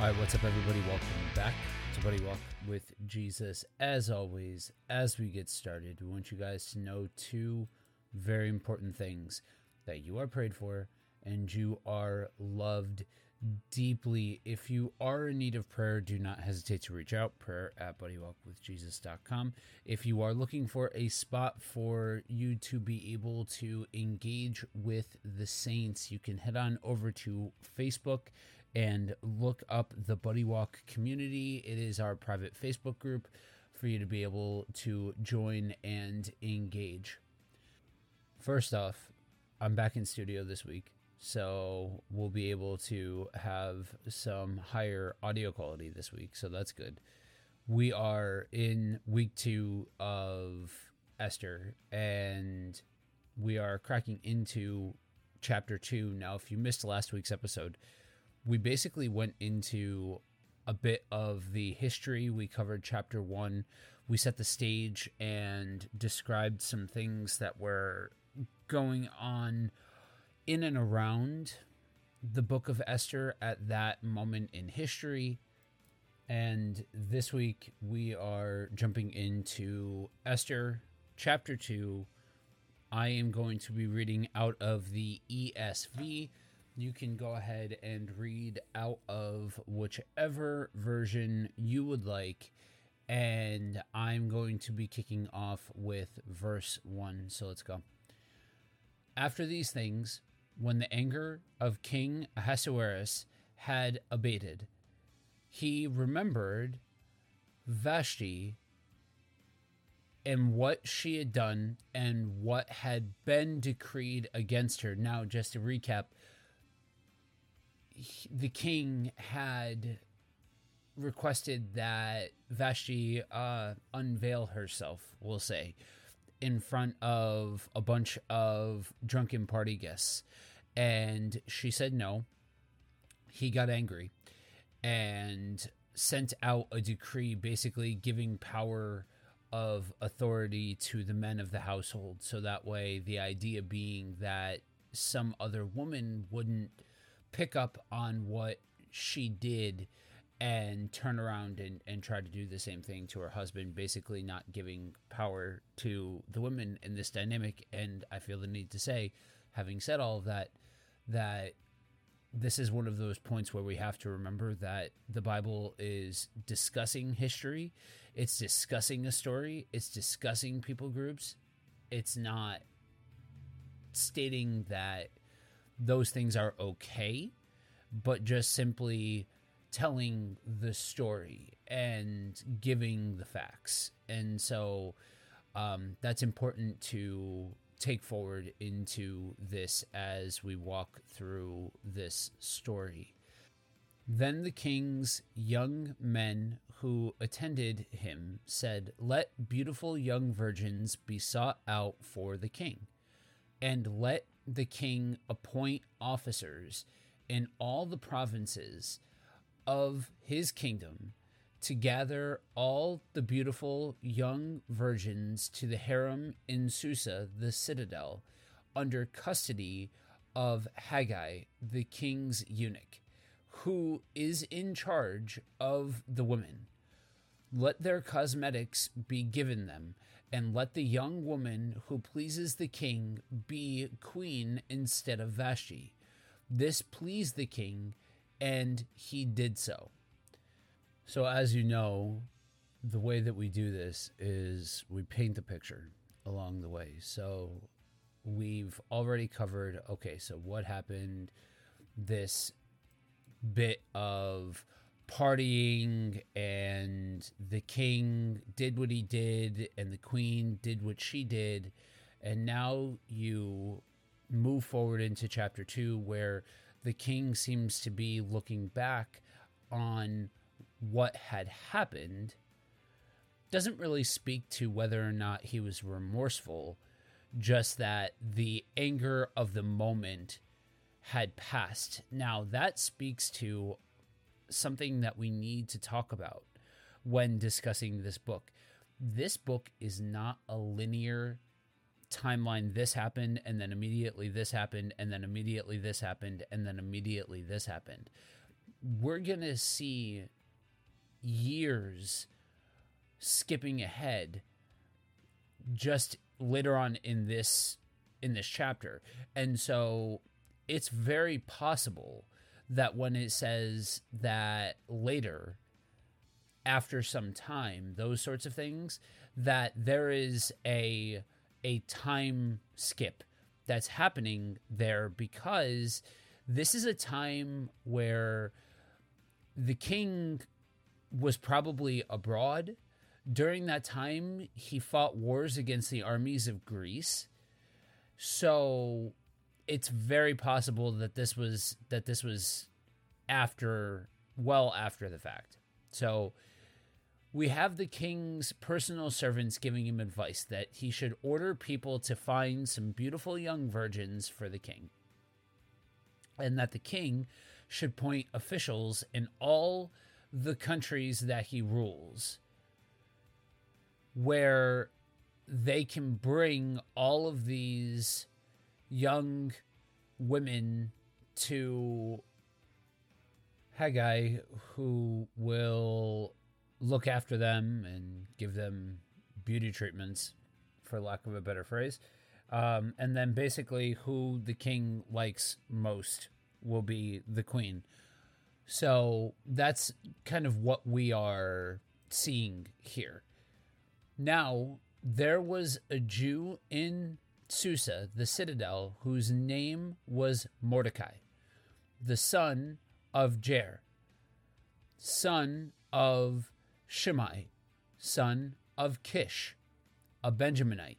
All right, what's up, everybody? Welcome back to Buddy Walk with Jesus. As always, as we get started, we want you guys to know two very important things that you are prayed for and you are loved deeply. If you are in need of prayer, do not hesitate to reach out. Prayer at buddywalkwithjesus.com. If you are looking for a spot for you to be able to engage with the saints, you can head on over to Facebook and look up the Buddy Walk community. It is our private Facebook group for you to be able to join and engage. First off, I'm back in studio this week, so we'll be able to have some higher audio quality this week, so that's good. We are in week two of Esther, and we are cracking into chapter two. Now, if you missed last week's episode, we basically went into a bit of the history. We covered chapter one. We set the stage and described some things that were going on in and around the book of Esther at that moment in history. And this week we are jumping into Esther chapter 2. I am going to be reading out of the ESV you can go ahead and read out of whichever version you would like. And I'm going to be kicking off with verse 1. So let's go. After these things, when the anger of King Ahasuerus had abated, he remembered Vashti and what she had done and what had been decreed against her. Now, just to recap, the king had requested that Vashti uh, unveil herself, we'll say, in front of a bunch of drunken party guests. And she said no. He got angry and sent out a decree basically giving power of authority to the men of the household. So that way, the idea being that some other woman wouldn't pick up on what she did and turn around and, and try to do the same thing to her husband, basically not giving power to the women in this dynamic. And I feel the need to say, having said all of that, that this is one of those points where we have to remember that the Bible is discussing history, it's discussing a story, it's discussing people groups. It's not stating that those things are okay, but just simply telling the story and giving the facts. And so um, that's important to take forward into this as we walk through this story. Then the king's young men who attended him said, Let beautiful young virgins be sought out for the king, and let the king appoint officers in all the provinces of his kingdom to gather all the beautiful young virgins to the harem in Susa, the citadel, under custody of Hegai, the king's eunuch, who is in charge of the women. Let their cosmetics be given them, and let the young woman who pleases the king be queen instead of Vashti. This pleased the king, and he did so. So, as you know, the way that we do this is we paint the picture along the way. So, we've already covered okay, so what happened? This bit of partying and the king did what he did and the queen did what she did. And now you move forward into chapter 2 where the king seems to be looking back on what had happened. Doesn't really speak to whether or not he was remorseful just that the anger of the moment had passed. Now that speaks to something that we need to talk about when discussing this book. This book is not a linear timeline. This happened, and then immediately this happened, and then immediately this happened, and then immediately this happened. we're going to see years skipping ahead just later on in this in this chapter. And so it's very possible that when it says that later after some time those sorts of things that there is a a time skip that's happening there because this is a time where the king was probably abroad. During that time he fought wars against the armies of Greece. So it's very possible that this was that this was after well after the fact. So we have the king's personal servants giving him advice that he should order people to find some beautiful young virgins for the king, and that the king should point officials in all the countries that he rules where they can bring all of these young women to Hegai who will look after them and give them beauty treatments, for lack of a better phrase. Um, and then basically, who the king likes most will be the queen. So that's kind of what we are seeing here. Now, there was a Jew in Susa, the citadel, whose name was Mordecai, the son of Jair, son of Shimei, son of Kish, a Benjaminite,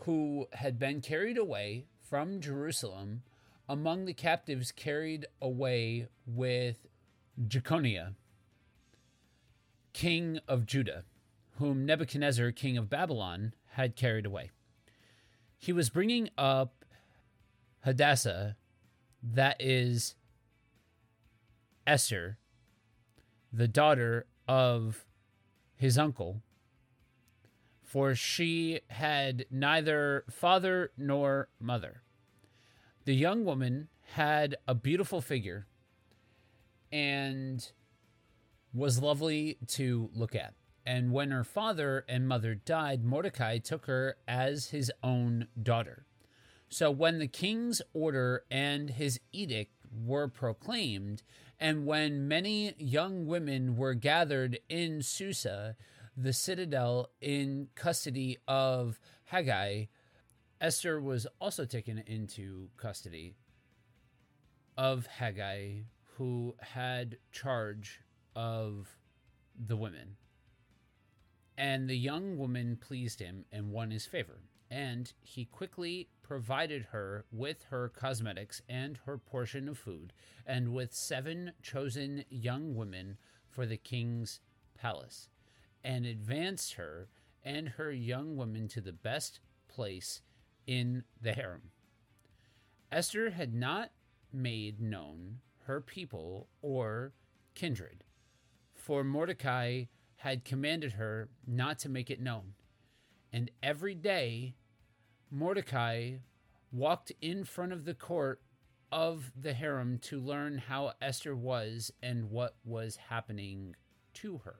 who had been carried away from Jerusalem among the captives carried away with Jeconiah, king of Judah, whom Nebuchadnezzar, king of Babylon, had carried away. He was bringing up Hadassah, that is Esther, the daughter of his uncle, for she had neither father nor mother. The young woman had a beautiful figure and was lovely to look at. And when her father and mother died, Mordecai took her as his own daughter. So when the king's order and his edict were proclaimed, and when many young women were gathered in Susa, the citadel, in custody of Hegai, Esther was also taken into custody of Hegai, who had charge of the women. And the young woman pleased him and won his favor and he quickly provided her with her cosmetics and her portion of food, and with seven chosen young women for the king's palace, and advanced her and her young women to the best place in the harem. Esther had not made known her people or kindred, for Mordecai had commanded her not to make it known and every day, Mordecai walked in front of the court of the harem to learn how Esther was and what was happening to her.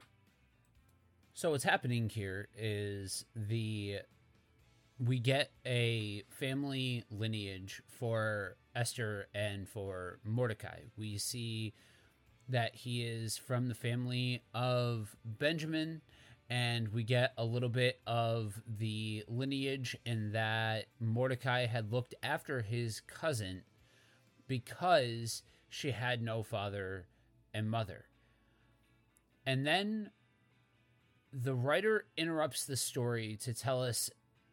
So what's happening here is the we get a family lineage for Esther and for Mordecai. We see that he is from the family of Benjamin and we get a little bit of the lineage in that Mordecai had looked after his cousin because she had no father and mother. And then the writer interrupts the story to tell us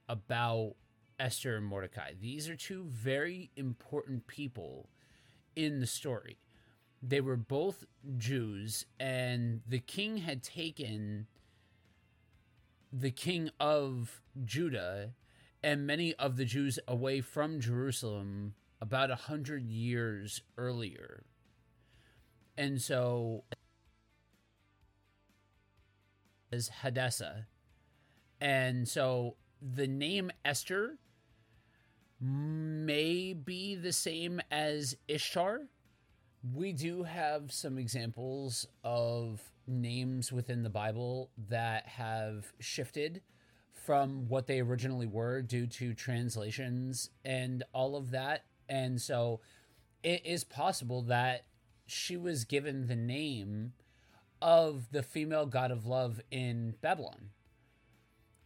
about Esther and Mordecai. These are two very important people in the story. They were both Jews, and the king had taken the king of Judah and many of the Jews away from Jerusalem about a hundred years earlier. And so, as Hadassah. And so the name Esther may be the same as Ishtar we do have some examples of names within the Bible that have shifted from what they originally were due to translations and all of that. And so it is possible that she was given the name of the female god of love in Babylon.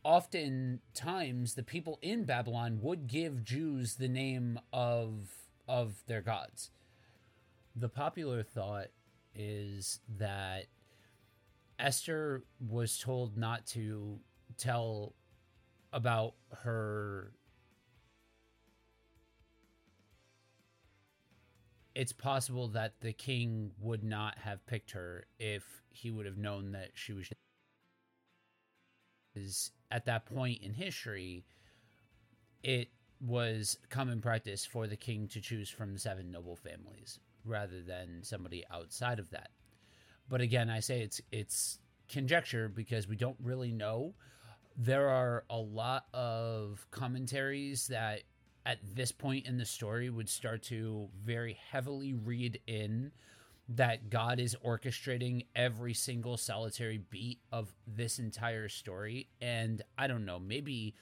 Oftentimes, the people in Babylon would give Jews the name of of their gods. The popular thought is that Esther was told not to tell about her it's possible that the king would not have picked her if he would have known that she was is at that point in history it was common practice for the king to choose from the seven noble families rather than somebody outside of that. But again i say it's it's conjecture because we don't really know. There are a lot of commentaries that at this point in the story would start to very heavily read in that God is orchestrating every single solitary beat of this entire story. And I don't know maybe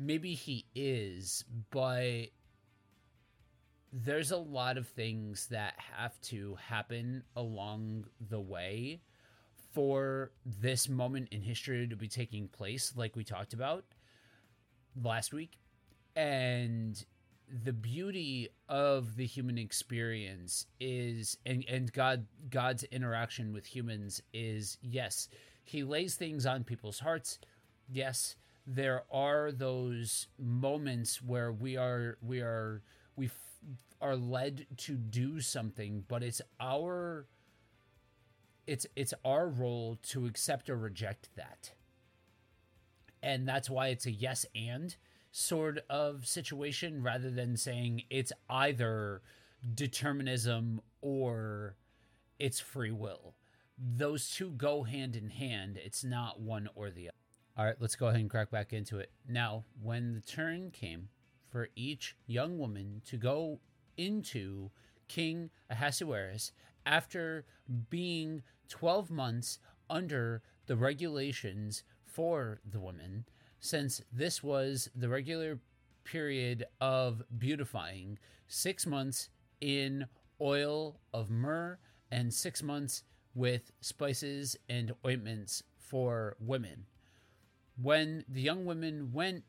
maybe he is but there's a lot of things that have to happen along the way for this moment in history to be taking place like we talked about last week. And the beauty of the human experience is and, and god god's interaction with humans is yes he lays things on people's hearts. Yes there are those moments where we are we are we f- are led to do something but it's our it's it's our role to accept or reject that and that's why it's a yes and sort of situation rather than saying it's either determinism or it's free will. Those two go hand in hand. It's not one or the other. All right, let's go ahead and crack back into it. Now, when the turn came for each young woman to go into King Ahasuerus after being 12 months under the regulations for the women, since this was the regular period of beautifying, six months in oil of myrrh and six months with spices and ointments for women. When the young women went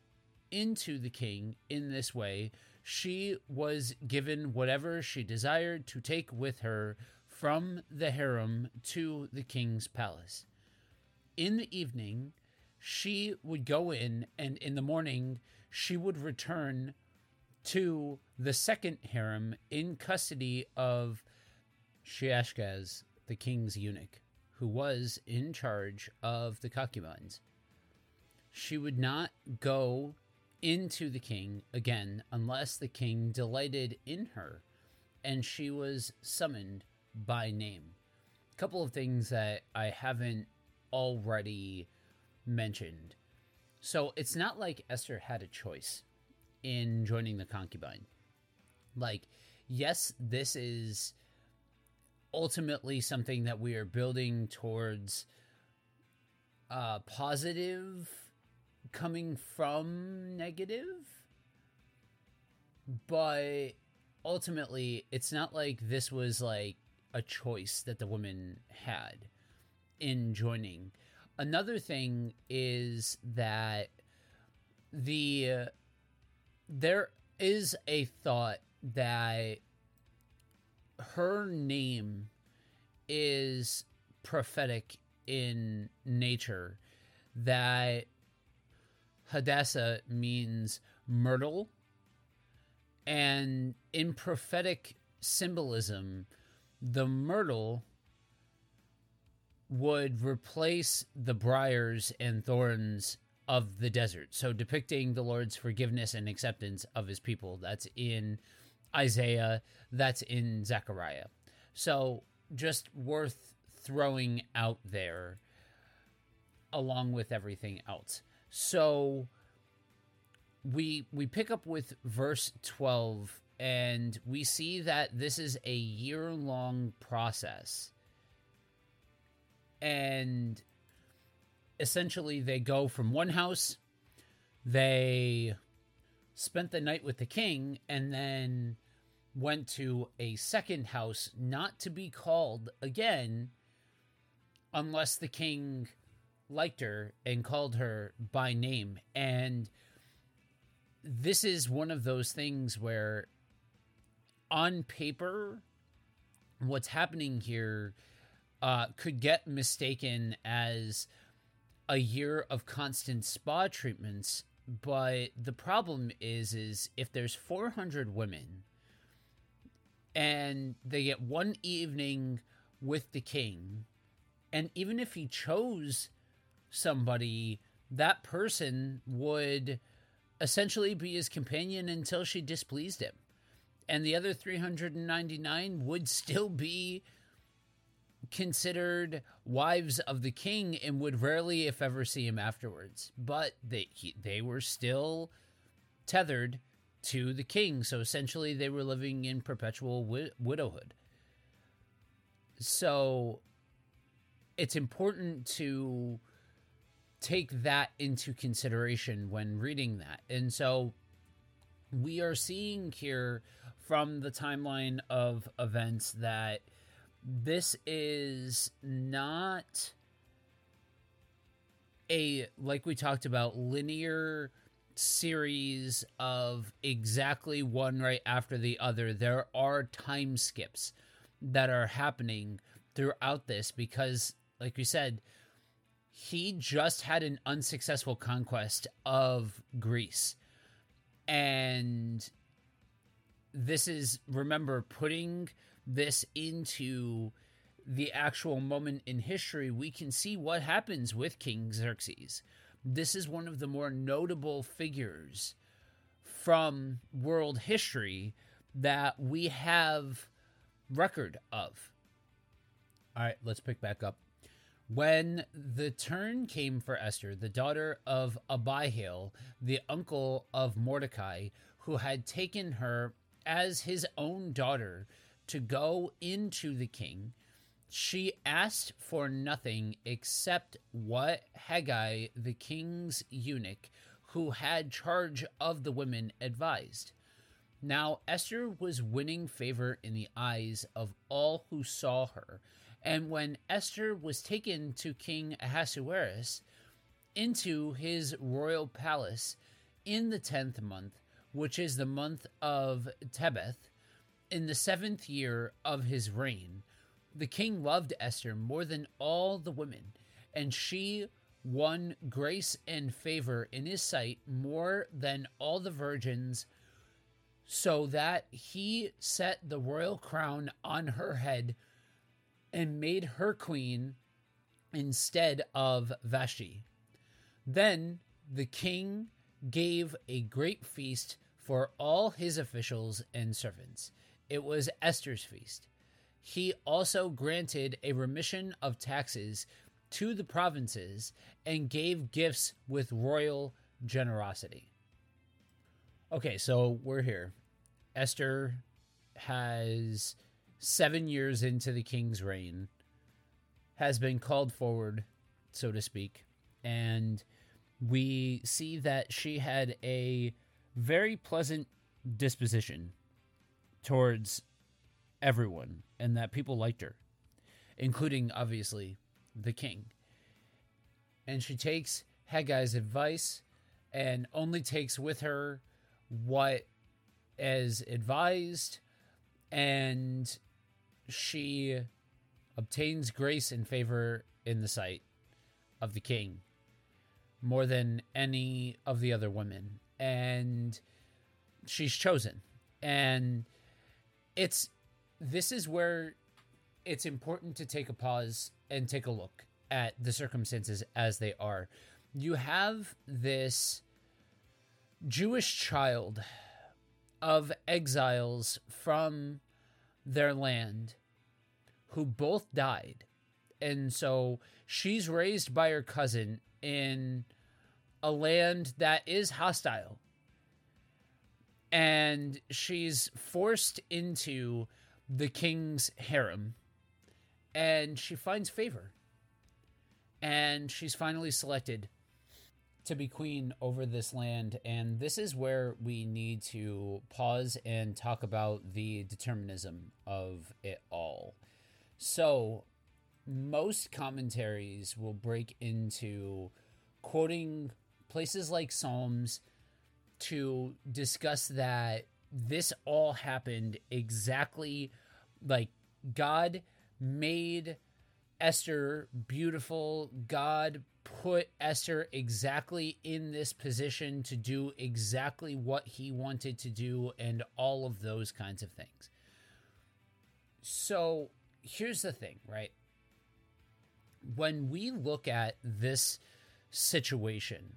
into the king in this way, she was given whatever she desired to take with her from the harem to the king's palace. In the evening, she would go in, and in the morning, she would return to the second harem in custody of Shaashgaz, the king's eunuch, who was in charge of the concubines. She would not go into the king again unless the king delighted in her and she was summoned by name. A couple of things that I haven't already mentioned. So it's not like Esther had a choice in joining the concubine. Like, yes, this is ultimately something that we are building towards uh, positive coming from negative, but ultimately, it's not like this was like a choice that the woman had in joining. Another thing is that the uh, there is a thought that her name is prophetic in nature that Hadassah means myrtle and in prophetic symbolism the myrtle would replace the briars and thorns of the desert. So depicting the Lord's forgiveness and acceptance of his people. That's in Isaiah, that's in Zechariah. So just worth throwing out there along with everything else. So we we pick up with verse 12 And we see that this is a year long process. And essentially, they go from one house, they spent the night with the king, and then went to a second house, not to be called again unless the king liked her and called her by name. And this is one of those things where, on paper, what's happening here uh, could get mistaken as a year of constant spa treatments. But the problem is, is if there's 400 women and they get one evening with the king, and even if he chose somebody, that person would essentially be his companion until she displeased him. And the other 399 would still be considered wives of the king and would rarely, if ever, see him afterwards. But they, he, they were still tethered to the king. So essentially, they were living in perpetual wi- widowhood. So it's important to take that into consideration when reading that. And so we are seeing here from the timeline of events that this is not a like we talked about linear series of exactly one right after the other there are time skips that are happening throughout this because like we said he just had an unsuccessful conquest of Greece. And this is, remember, putting this into the actual moment in history, we can see what happens with King Xerxes. This is one of the more notable figures from world history that we have record of. All right, let's pick back up. When the turn came for Esther, the daughter of Abihail, the uncle of Mordecai, who had taken her as his own daughter to go into the king, she asked for nothing except what Hegai, the king's eunuch, who had charge of the women, advised. Now Esther was winning favor in the eyes of all who saw her and when Esther was taken to King Ahasuerus into his royal palace in the tenth month, which is the month of Tebeth, in the seventh year of his reign, the king loved Esther more than all the women, and she won grace and favor in his sight more than all the virgins, so that he set the royal crown on her head and made her queen instead of Vashti. Then the king gave a great feast for all his officials and servants. It was Esther's feast. He also granted a remission of taxes to the provinces and gave gifts with royal generosity. Okay, so we're here. Esther has seven years into the king's reign, has been called forward, so to speak. And we see that she had a very pleasant disposition towards everyone and that people liked her, including, obviously, the king. And she takes Hegai's advice and only takes with her what is advised and she obtains grace and favor in the sight of the king more than any of the other women. And she's chosen. And it's this is where it's important to take a pause and take a look at the circumstances as they are. You have this jewish child of exiles from their land who both died. And so she's raised by her cousin in a land that is hostile. and she's forced into the king's harem and she finds favor and she's finally selected to be queen over this land and this is where we need to pause and talk about the determinism of it all so most commentaries will break into quoting places like psalms to discuss that this all happened exactly like God made Esther beautiful. God put Esther exactly in this position to do exactly what he wanted to do and all of those kinds of things. So here's the thing, right? When we look at this situation,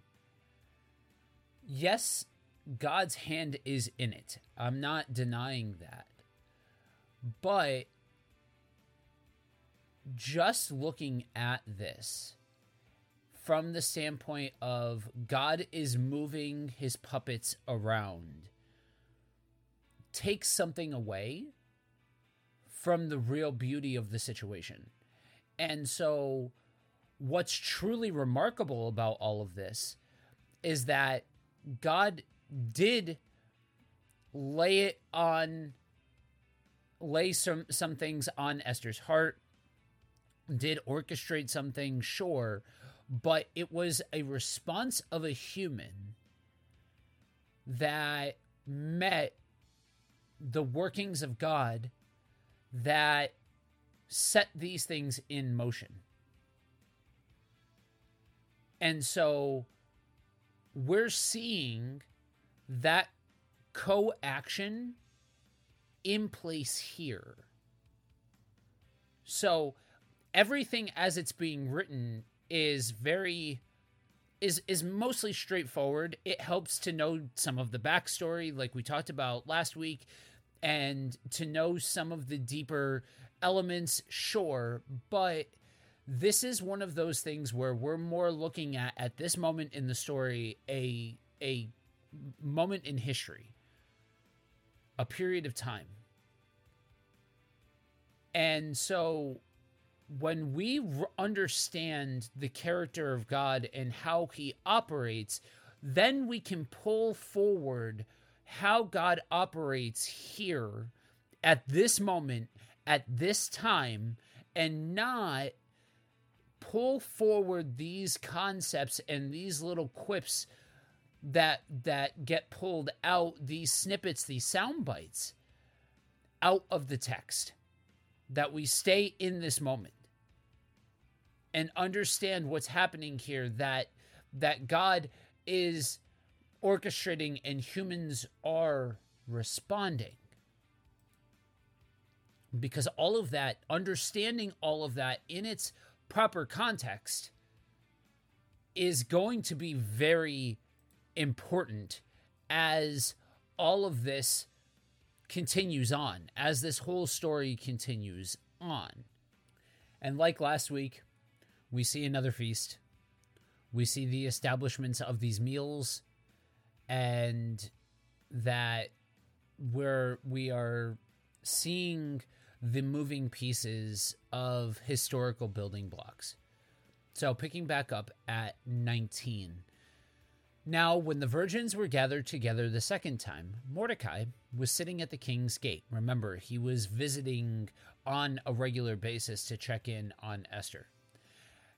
yes, God's hand is in it. I'm not denying that. But just looking at this from the standpoint of God is moving his puppets around takes something away from the real beauty of the situation. And so, what's truly remarkable about all of this is that God did lay it on lay some some things on Esther's heart did orchestrate something sure but it was a response of a human that met the workings of God that set these things in motion. And so we're seeing that co action in place here. So everything as it's being written is very is is mostly straightforward. It helps to know some of the backstory, like we talked about last week, and to know some of the deeper elements, sure, but this is one of those things where we're more looking at at this moment in the story a a moment in history, a period of time. And so when we r- understand the character of God and how he operates, then we can pull forward how God operates here at this moment, at this time, and not pull forward these concepts and these little quips that that get pulled out these snippets these sound bites out of the text that we stay in this moment and understand what's happening here that that God is orchestrating and humans are responding. Because all of that understanding all of that in its proper context is going to be very important as all of this continues on, as this whole story continues on. And like last week, we see another feast. We see the establishments of these meals and that where we are seeing the moving pieces of historical building blocks. So, picking back up at 19. Now, when the virgins were gathered together the second time, Mordecai was sitting at the king's gate. Remember, he was visiting on a regular basis to check in on Esther.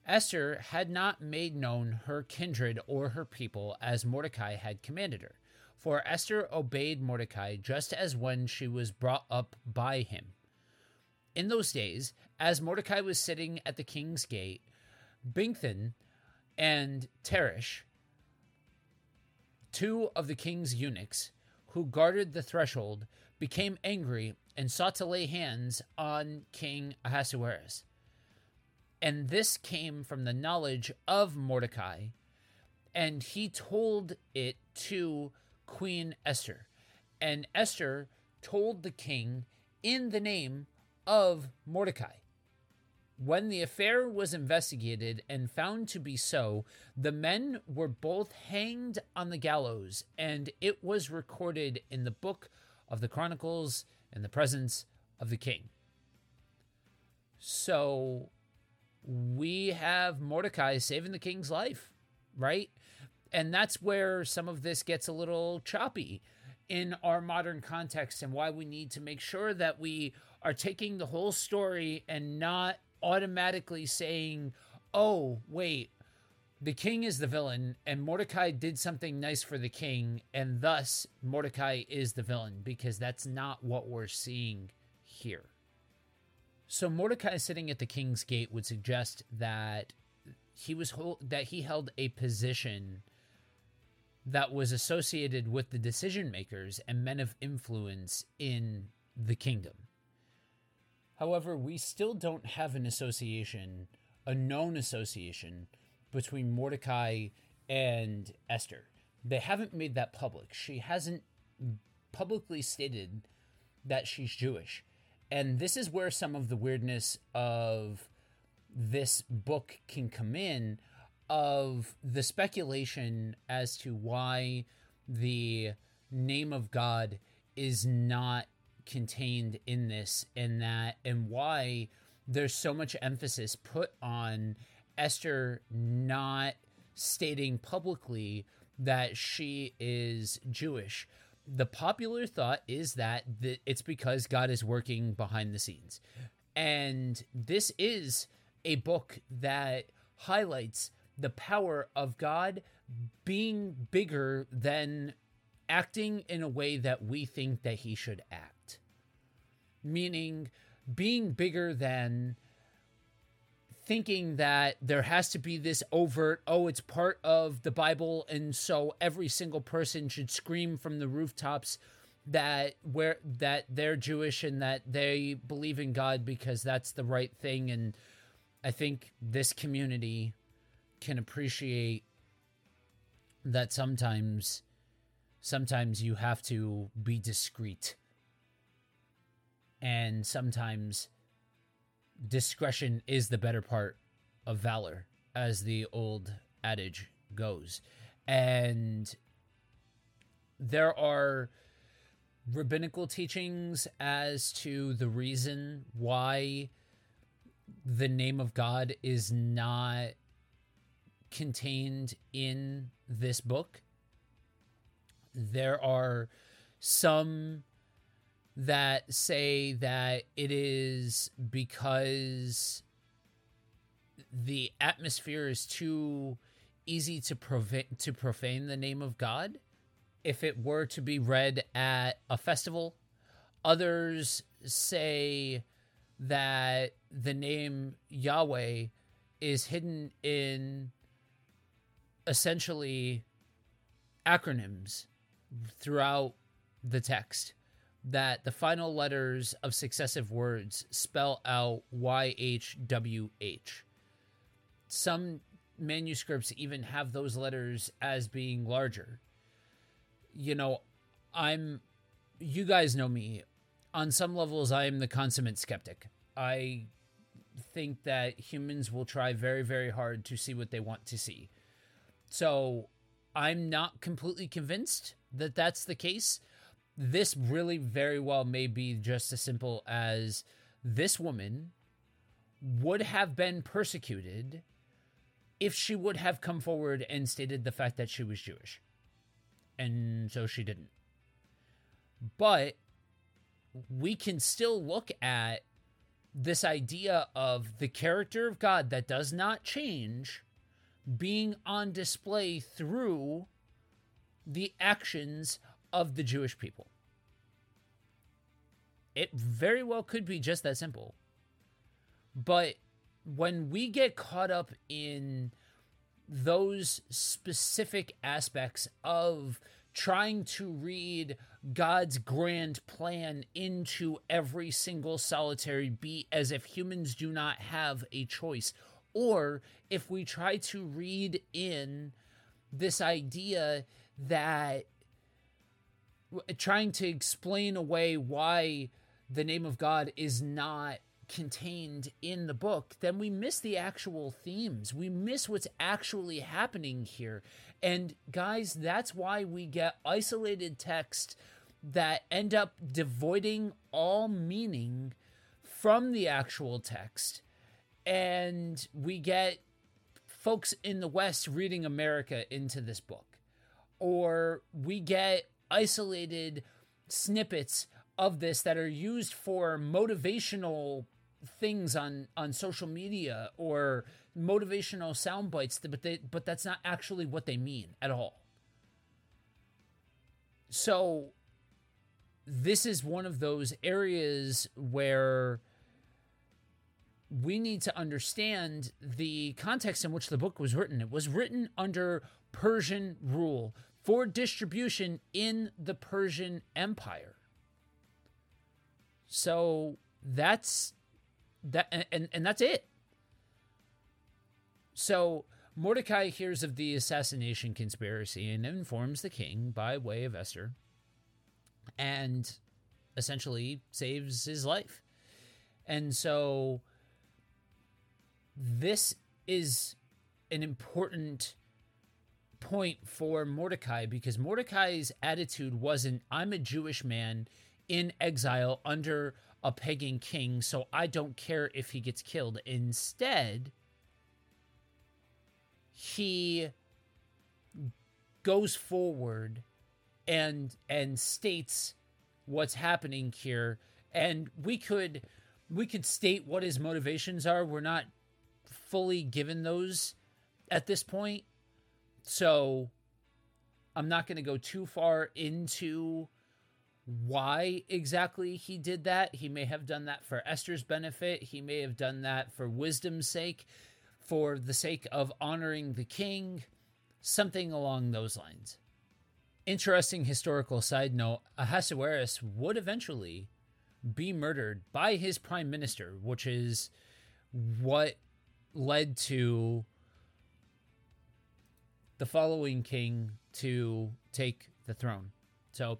Esther had not made known her kindred or her people as Mordecai had commanded her, for Esther obeyed Mordecai just as when she was brought up by him. In those days, as Mordecai was sitting at the king's gate, Bigthan and Teresh, two of the king's eunuchs who guarded the threshold, became angry and sought to lay hands on King Ahasuerus. And this came from the knowledge of Mordecai, and he told it to Queen Esther. And Esther told the king in the name of Mordecai. When the affair was investigated and found to be so, the men were both hanged on the gallows, and it was recorded in the book of the Chronicles in the presence of the king. So we have Mordecai saving the king's life, right? And that's where some of this gets a little choppy in our modern context and why we need to make sure that we are taking the whole story and not automatically saying, oh, wait, the king is the villain and Mordecai did something nice for the king, and thus Mordecai is the villain, because that's not what we're seeing here. So Mordecai sitting at the king's gate would suggest that he was that he held a position that was associated with the decision makers and men of influence in the kingdom. However, we still don't have an association, a known association between Mordecai and Esther. They haven't made that public. She hasn't publicly stated that she's Jewish. And this is where some of the weirdness of this book can come in of the speculation as to why the name of God is not contained in this and that and why there's so much emphasis put on Esther not stating publicly that she is Jewish the popular thought is that it's because God is working behind the scenes. And this is a book that highlights the power of God being bigger than acting in a way that we think that he should act. Meaning being bigger than thinking that there has to be this overt, oh, it's part of the Bible, and so every single person should scream from the rooftops that where that they're Jewish and that they believe in God because that's the right thing. And I think this community can appreciate that sometimes sometimes you have to be discreet and sometimes discretion is the better part of valor, as the old adage goes. And there are rabbinical teachings as to the reason why the name of God is not contained in this book. There are some that say that it is because the atmosphere is too easy to profane, to profane the name of God if it were to be read at a festival. Others say that the name Yahweh is hidden in essentially acronyms throughout the text that the final letters of successive words spell out YHWH. Some manuscripts even have those letters as being larger. You know, I'm, you guys know me. On some levels, I am the consummate skeptic. I think that humans will try very, very hard to see what they want to see. So I'm not completely convinced that that's the case this really very well may be just as simple as this woman would have been persecuted if she would have come forward and stated the fact that she was Jewish. And so she didn't. But we can still look at this idea of the character of God that does not change being on display through the actions of the Jewish people. It very well could be just that simple. But when we get caught up in those specific aspects of trying to read God's grand plan into every single solitary beat as if humans do not have a choice. Or if we try to read in this idea that trying to explain away why the name of God is not contained in the book, then we miss the actual themes. We miss what's actually happening here. And guys, that's why we get isolated text that end up devoiding all meaning from the actual text. And we get folks in the West reading America into this book. Or we get isolated snippets of this that are used for motivational things on on social media or motivational sound bites but they but that's not actually what they mean at all. So this is one of those areas where we need to understand the context in which the book was written. It was written under persian rule for distribution in the persian empire so that's that and, and, that's it. So Mordecai hears of the assassination conspiracy and informs the king by way of Esther and essentially saves his life. And so this is an important point for Mordecai because Mordecai's attitude wasn't, I'm a Jewish man in exile under a pagan king, so I don't care if he gets killed. Instead, he goes forward and and states what's happening here. And we could we could state what his motivations are. We're not fully given those at this point so i'm not going to go too far into why exactly he did that. He may have done that for Esther's benefit. He may have done that for wisdom's sake, for the sake of honoring the king, something along those lines. Interesting historical side note Ahasuerus would eventually be murdered by his prime minister, which is what led to the following king to take the throne. So,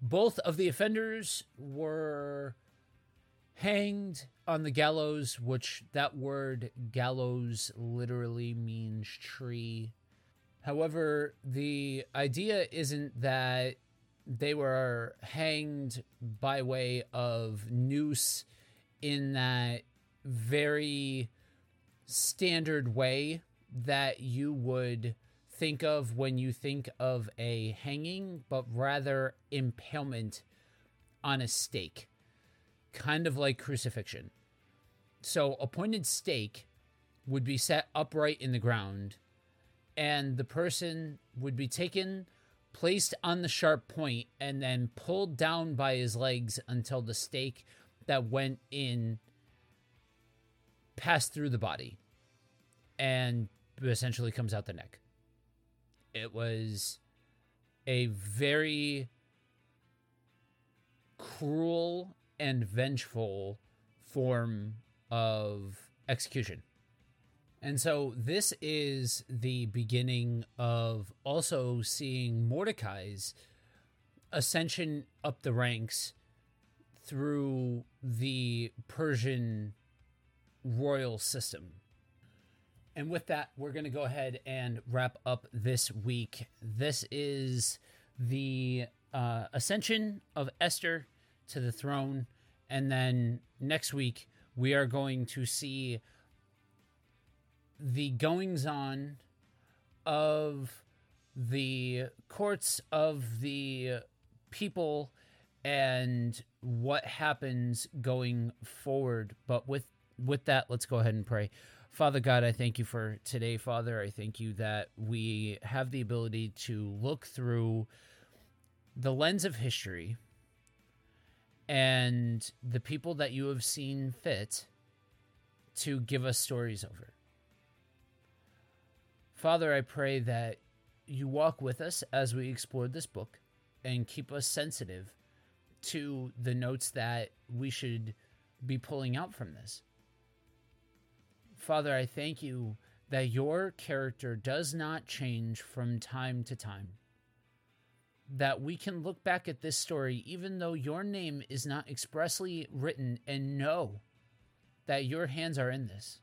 both of the offenders were hanged on the gallows, which that word gallows literally means tree. However, the idea isn't that they were hanged by way of noose in that very standard way that you would think of when you think of a hanging, but rather impalement on a stake, kind of like crucifixion. So, a pointed stake would be set upright in the ground, and the person would be taken, placed on the sharp point, and then pulled down by his legs until the stake that went in passed through the body and essentially comes out the neck. It was a very cruel and vengeful form of execution. And so this is the beginning of also seeing Mordecai's ascension up the ranks through the Persian royal system. And with that, we're going to go ahead and wrap up this week. This is the uh, ascension of Esther to the throne. And then next week, we are going to see the goings on of the courts of the people and what happens going forward. But with with that, let's go ahead and pray. Father God, I thank you for today, Father. I thank you that we have the ability to look through the lens of history and the people that you have seen fit to give us stories over. Father, I pray that you walk with us as we explore this book and keep us sensitive to the notes that we should be pulling out from this. Father, I thank you that your character does not change from time to time. That we can look back at this story, even though your name is not expressly written, and know that your hands are in this.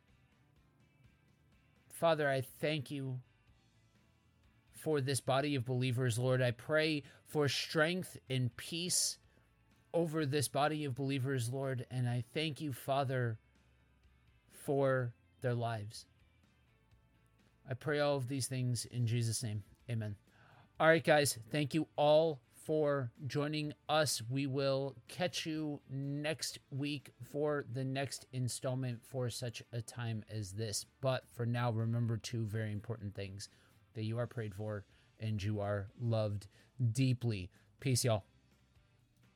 Father, I thank you for this body of believers, Lord. I pray for strength and peace over this body of believers, Lord. And I thank you, Father, for their lives. I pray all of these things in Jesus' name. Amen. All right, guys. Thank you all for joining us. We will catch you next week for the next installment for such a time as this. But for now, remember two very important things that you are prayed for and you are loved deeply. Peace, y'all.